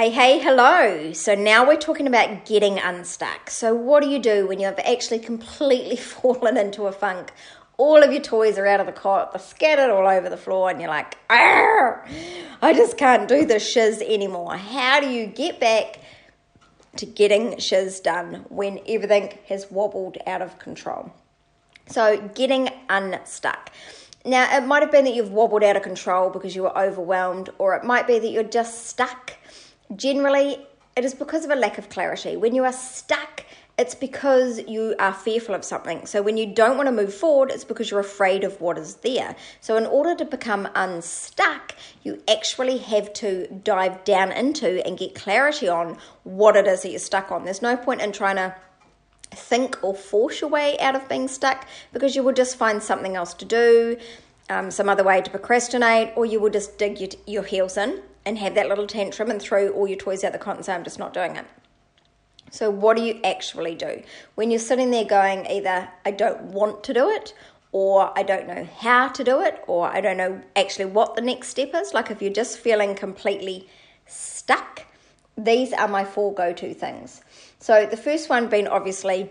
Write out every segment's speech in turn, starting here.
Hey, hey, hello. So now we're talking about getting unstuck. So, what do you do when you've actually completely fallen into a funk? All of your toys are out of the cot, they're scattered all over the floor, and you're like, I just can't do this shiz anymore. How do you get back to getting shiz done when everything has wobbled out of control? So, getting unstuck. Now, it might have been that you've wobbled out of control because you were overwhelmed, or it might be that you're just stuck Generally, it is because of a lack of clarity. When you are stuck, it's because you are fearful of something. So when you don't want to move forward, it's because you're afraid of what is there. So in order to become unstuck, you actually have to dive down into and get clarity on what it is that you're stuck on. There's no point in trying to think or force your way out of being stuck because you will just find something else to do, um, some other way to procrastinate, or you will just dig your, your heels in and have that little tantrum and throw all your toys out the cot and say, I'm just not doing it. So, what do you actually do? When you're sitting there going, either I don't want to do it, or I don't know how to do it, or I don't know actually what the next step is, like if you're just feeling completely stuck, these are my four go to things. So, the first one being obviously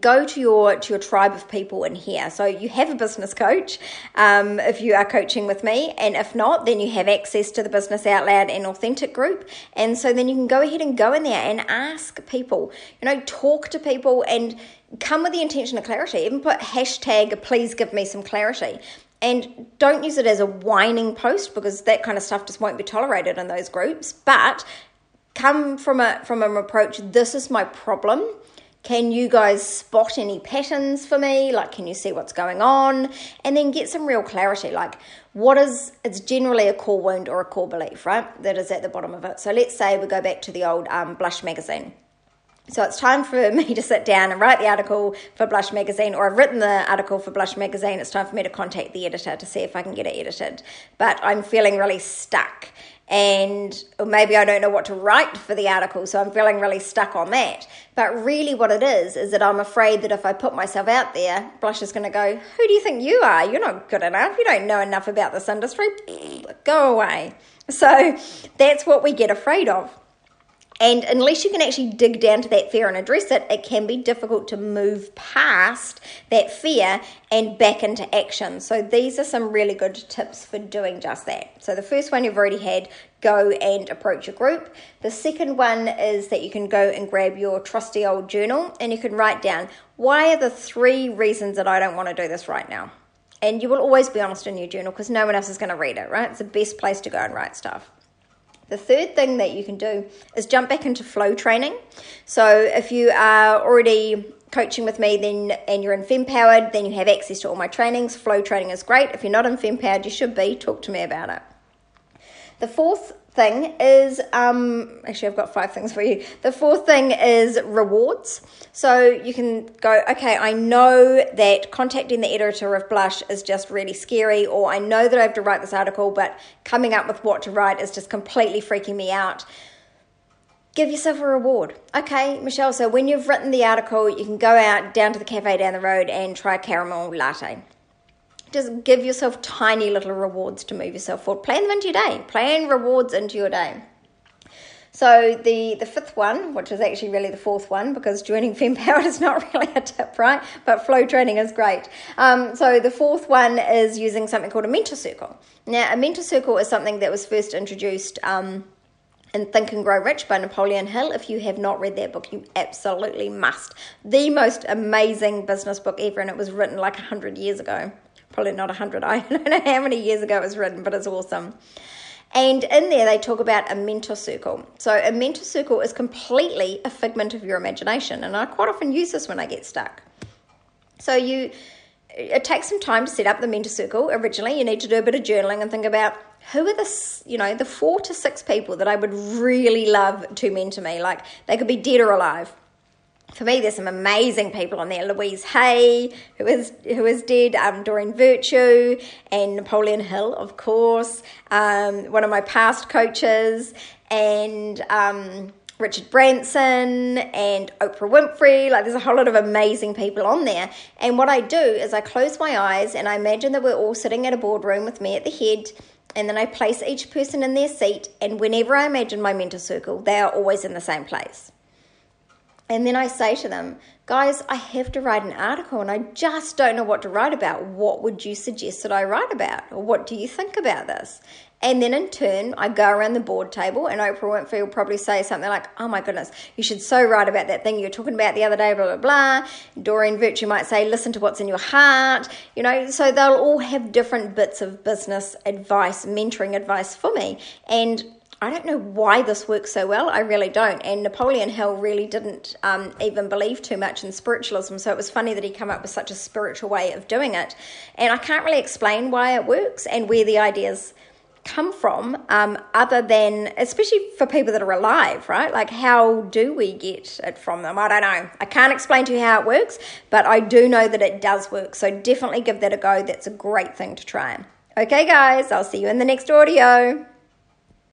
go to your to your tribe of people in here. So you have a business coach um, if you are coaching with me. And if not then you have access to the business out loud and authentic group. And so then you can go ahead and go in there and ask people you know talk to people and come with the intention of clarity. Even put hashtag please give me some clarity. And don't use it as a whining post because that kind of stuff just won't be tolerated in those groups. But come from a from an approach this is my problem can you guys spot any patterns for me? Like, can you see what's going on? And then get some real clarity. Like, what is, it's generally a core wound or a core belief, right? That is at the bottom of it. So let's say we go back to the old um, Blush magazine. So it's time for me to sit down and write the article for Blush Magazine, or I've written the article for Blush Magazine. It's time for me to contact the editor to see if I can get it edited. But I'm feeling really stuck and maybe I don't know what to write for the article, so I'm feeling really stuck on that. But really, what it is is that I'm afraid that if I put myself out there, Blush is going to go, Who do you think you are? You're not good enough. You don't know enough about this industry. Go away. So that's what we get afraid of. And unless you can actually dig down to that fear and address it, it can be difficult to move past that fear and back into action. So, these are some really good tips for doing just that. So, the first one you've already had go and approach a group. The second one is that you can go and grab your trusty old journal and you can write down why are the three reasons that I don't want to do this right now. And you will always be honest in your journal because no one else is going to read it, right? It's the best place to go and write stuff. The third thing that you can do is jump back into flow training. So if you are already coaching with me then and you're in fempowered then you have access to all my trainings. Flow training is great. If you're not in fempowered you should be. Talk to me about it. The fourth thing is um, actually, I've got five things for you. The fourth thing is rewards. So you can go, okay, I know that contacting the editor of Blush is just really scary, or I know that I have to write this article, but coming up with what to write is just completely freaking me out give yourself a reward. Okay, Michelle, so when you've written the article, you can go out down to the cafe down the road and try a caramel latte. Just give yourself tiny little rewards to move yourself forward. Plan them into your day. Plan rewards into your day. So the the fifth one, which is actually really the fourth one, because joining FemPower is not really a tip, right? But flow training is great. Um, so the fourth one is using something called a mentor circle. Now, a mentor circle is something that was first introduced. Um, in Think and Grow Rich by Napoleon Hill. If you have not read that book, you absolutely must. The most amazing business book ever, and it was written like 100 years ago probably not 100, I don't know how many years ago it was written, but it's awesome. And in there, they talk about a mentor circle. So, a mentor circle is completely a figment of your imagination. And I quite often use this when I get stuck. So, you it takes some time to set up the mentor circle. Originally, you need to do a bit of journaling and think about who are the you know the four to six people that I would really love to mentor me. Like they could be dead or alive for me, there's some amazing people on there. Louise Hay, who is who is dead, um, Doreen Virtue, and Napoleon Hill, of course. Um, one of my past coaches, and um, Richard Branson, and Oprah Winfrey. Like, there's a whole lot of amazing people on there. And what I do is I close my eyes and I imagine that we're all sitting at a boardroom with me at the head and then I place each person in their seat. And whenever I imagine my mentor circle, they are always in the same place. And then I say to them, guys, I have to write an article and I just don't know what to write about. What would you suggest that I write about? Or what do you think about this? And then in turn, I go around the board table, and Oprah Winfrey will probably say something like, Oh my goodness, you should so write about that thing you were talking about the other day, blah, blah, blah. Doreen Virtue might say, Listen to what's in your heart. You know, so they'll all have different bits of business advice, mentoring advice for me. And I don't know why this works so well. I really don't. And Napoleon Hill really didn't um, even believe too much in spiritualism. So it was funny that he came up with such a spiritual way of doing it. And I can't really explain why it works and where the ideas come from, um, other than, especially for people that are alive, right? Like, how do we get it from them? I don't know. I can't explain to you how it works, but I do know that it does work. So definitely give that a go. That's a great thing to try. Okay, guys, I'll see you in the next audio.